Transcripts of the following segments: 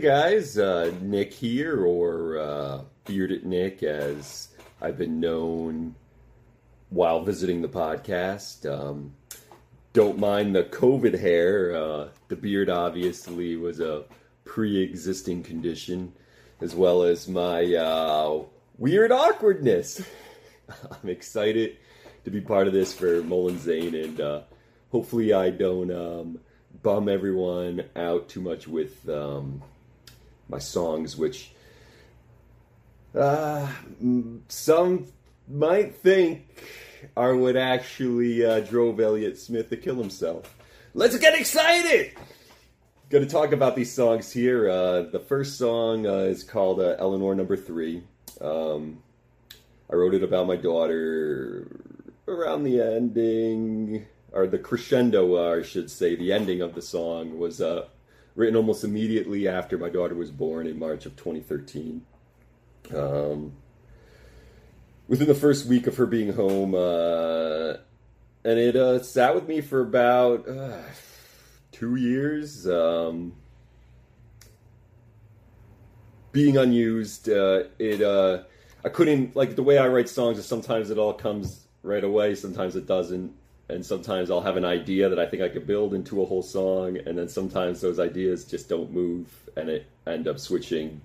Guys, uh, Nick here, or uh, Bearded Nick, as I've been known while visiting the podcast. Um, don't mind the COVID hair. Uh, the beard obviously was a pre existing condition, as well as my uh, weird awkwardness. I'm excited to be part of this for Mole N' Zane, and uh, hopefully, I don't um, bum everyone out too much with um, my songs, which uh, some might think are what actually uh, drove Elliott Smith to kill himself. Let's get excited! Going to talk about these songs here. Uh, the first song uh, is called uh, Eleanor Number Three. Um, I wrote it about my daughter around the ending, or the crescendo, uh, I should say. The ending of the song was written almost immediately after my daughter was born in March of 2013. Um, within the first week of her being home, uh, and it uh, sat with me for about uh, two years. Um, being unused, uh, it uh, I couldn't like the way I write songs. Is sometimes it all comes right away, sometimes it doesn't, and sometimes I'll have an idea that I think I could build into a whole song, and then sometimes those ideas just don't move, and it end up switching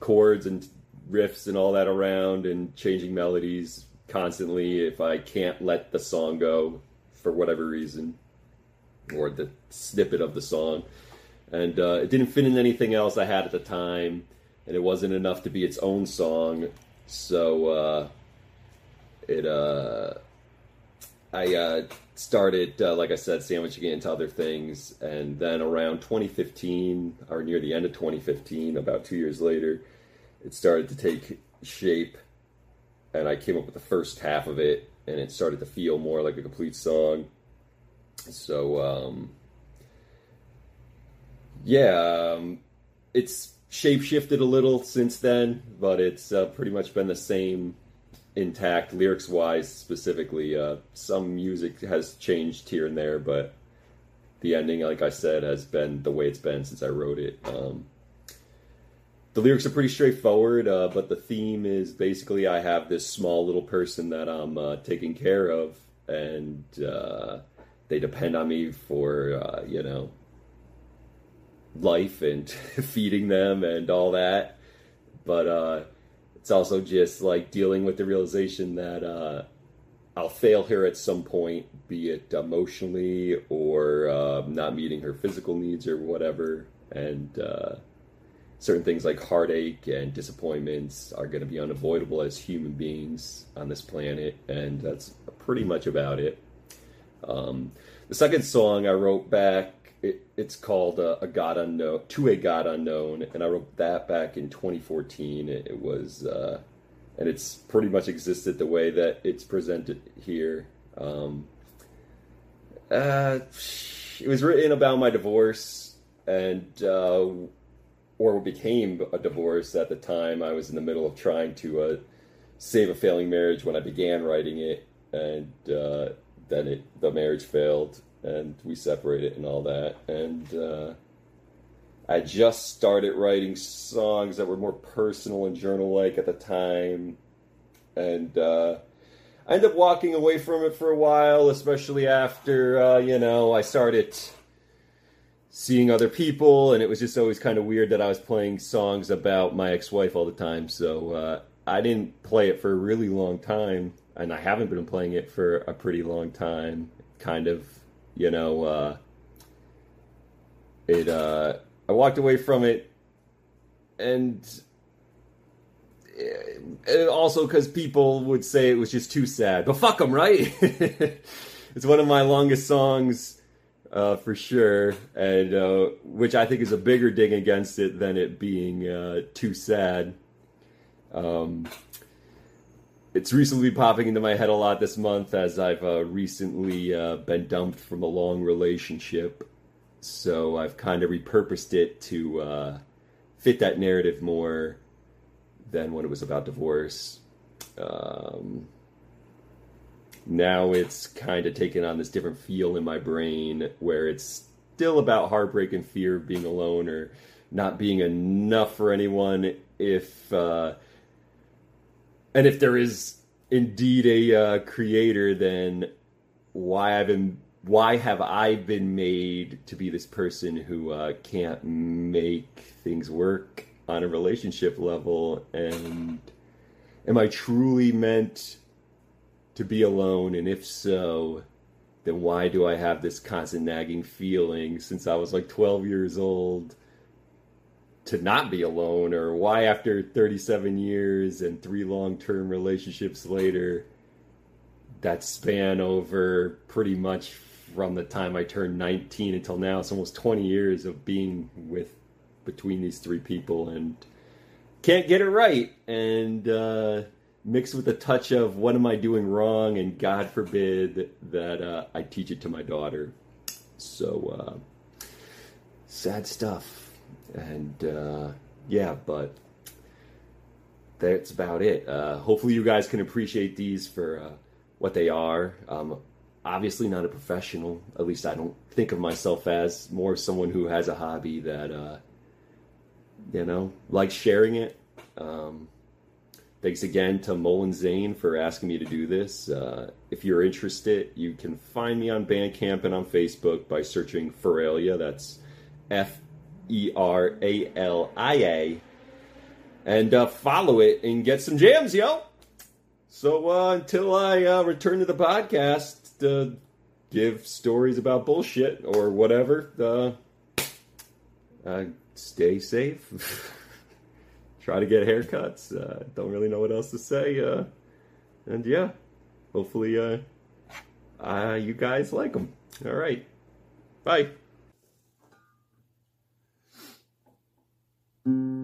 chords and riffs and all that around and changing melodies constantly if I can't let the song go for whatever reason or the snippet of the song. And uh, it didn't fit in anything else I had at the time, and it wasn't enough to be its own song. So uh, it, uh, I uh, started, uh, like I said, sandwiching it into other things, and then around 2015, or near the end of 2015, about two years later, it started to take shape and I came up with the first half of it and it started to feel more like a complete song. So um, yeah, um, it's shape shifted a little since then, but it's uh, pretty much been the same intact lyrics wise specifically. Uh, some music has changed here and there, but the ending, like I said, has been the way it's been since I wrote it. Um, the lyrics are pretty straightforward, uh, but the theme is basically I have this small little person that I'm uh, taking care of, and uh, they depend on me for uh, you know life and feeding them and all that. But uh, it's also just like dealing with the realization that uh, I'll fail her at some point, be it emotionally or not meeting her physical needs or whatever, and certain things like heartache and disappointments are going to be unavoidable as human beings on this planet, and that's pretty much about it. Um, the second song I wrote back, it, it's called uh, "A God Unknown" to a God Unknown, and I wrote that back in 2014. It, it was, uh, and it's pretty much existed the way that it's presented here. Um, uh, it was written about my divorce and uh, or became a divorce at the time. I was in the middle of trying to uh, save a failing marriage when I began writing it, and uh, then it the marriage failed, and we separated and all that. And uh, I just started writing songs that were more personal and journal-like at the time, and uh, I ended up walking away from it for a while, especially after uh, you know I started seeing other people, and it was just always kind of weird that I was playing songs about my ex-wife all the time. So uh, I didn't play it for a really long time, and I haven't been playing it for a pretty long time. Kind of, you know, uh, it. Uh, I walked away from it, and. And also because people would say it was just too sad, but fuck them, right? it's one of my longest songs uh, for sure, and uh, which I think is a bigger dig against it than it being uh, too sad. Um, it's recently popping into my head a lot this month as I've uh, recently uh, been dumped from a long relationship, so I've kind of repurposed it to uh, fit that narrative more than when it was about divorce. Um, now it's kind of taken on this different feel in my brain where it's still about heartbreak and fear of being alone or not being enough for anyone if uh, and if there is indeed a uh, creator then why I've been why have I been made to be this person who uh, can't make things work on a relationship level? And am I truly meant to be alone? And if so then why do I have this constant nagging feeling since I was like 12 years old to not be alone or why after 37 years and three long-term relationships later that span over pretty much from the time I turned 19 until now. It's almost 20 years of being with between these three people and can't get it right. And uh, mixed with a touch of what am I doing wrong? And God forbid that uh, I teach it to my daughter. So uh, sad stuff and uh, yeah but that's about it uh, hopefully you guys can appreciate these for uh, what they are um, obviously not a professional at least I don't think of myself as more someone who has a hobby that uh, you know, like sharing it. Um, thanks again to Mole N' Zane for asking me to do this. Uh, if you're interested, you can find me on Bandcamp and on Facebook by searching Feralia. That's F E R A L I A. And uh, follow it and get some jams, yo. So uh, until I uh, return to the podcast to give stories about bullshit or whatever, uh, uh stay safe. Try to get haircuts. Uh, don't really know what else to say. And yeah, hopefully you guys like them. All right. Bye. My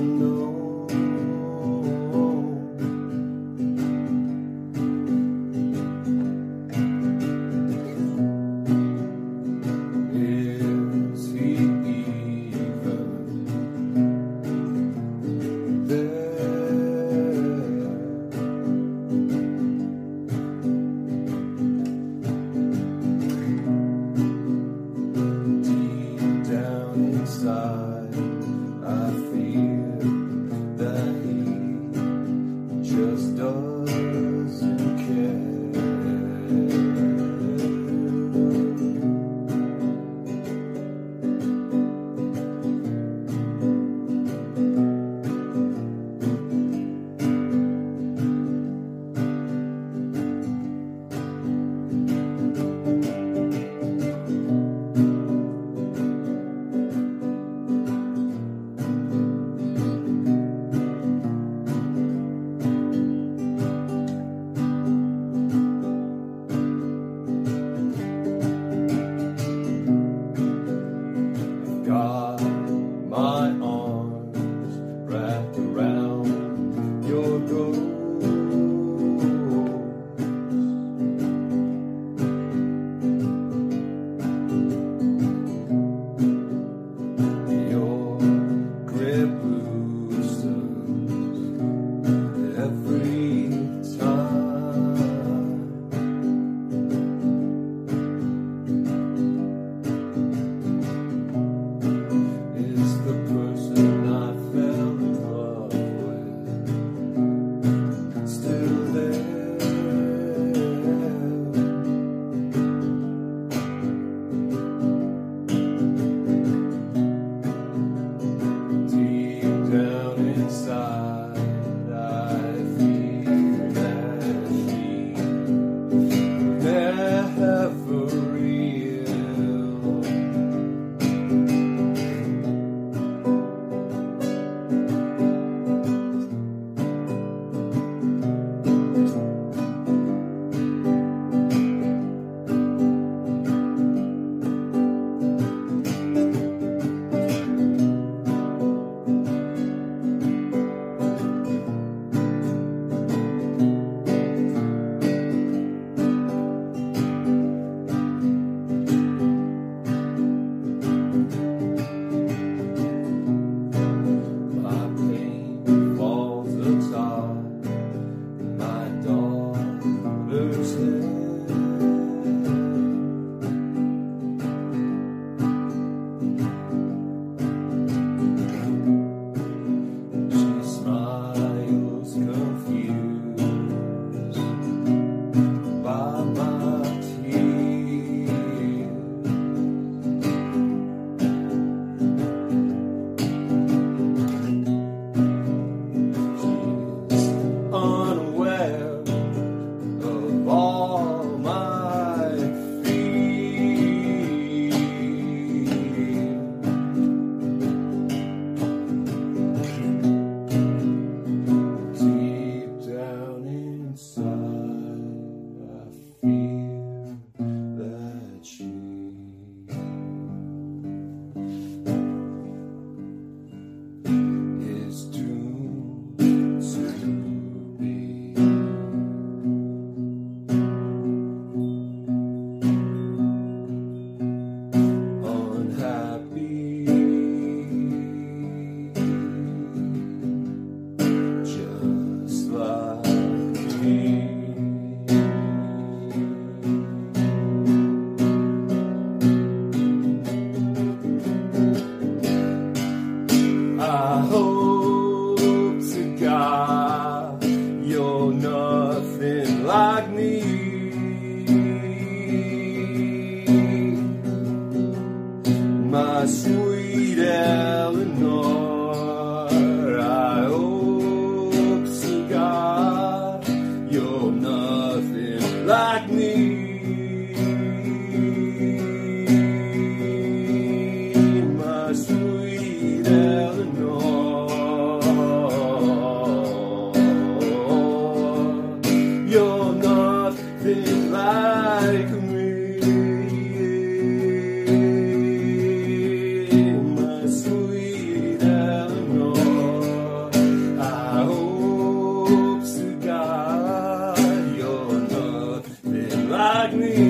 no Eleanor. Like me.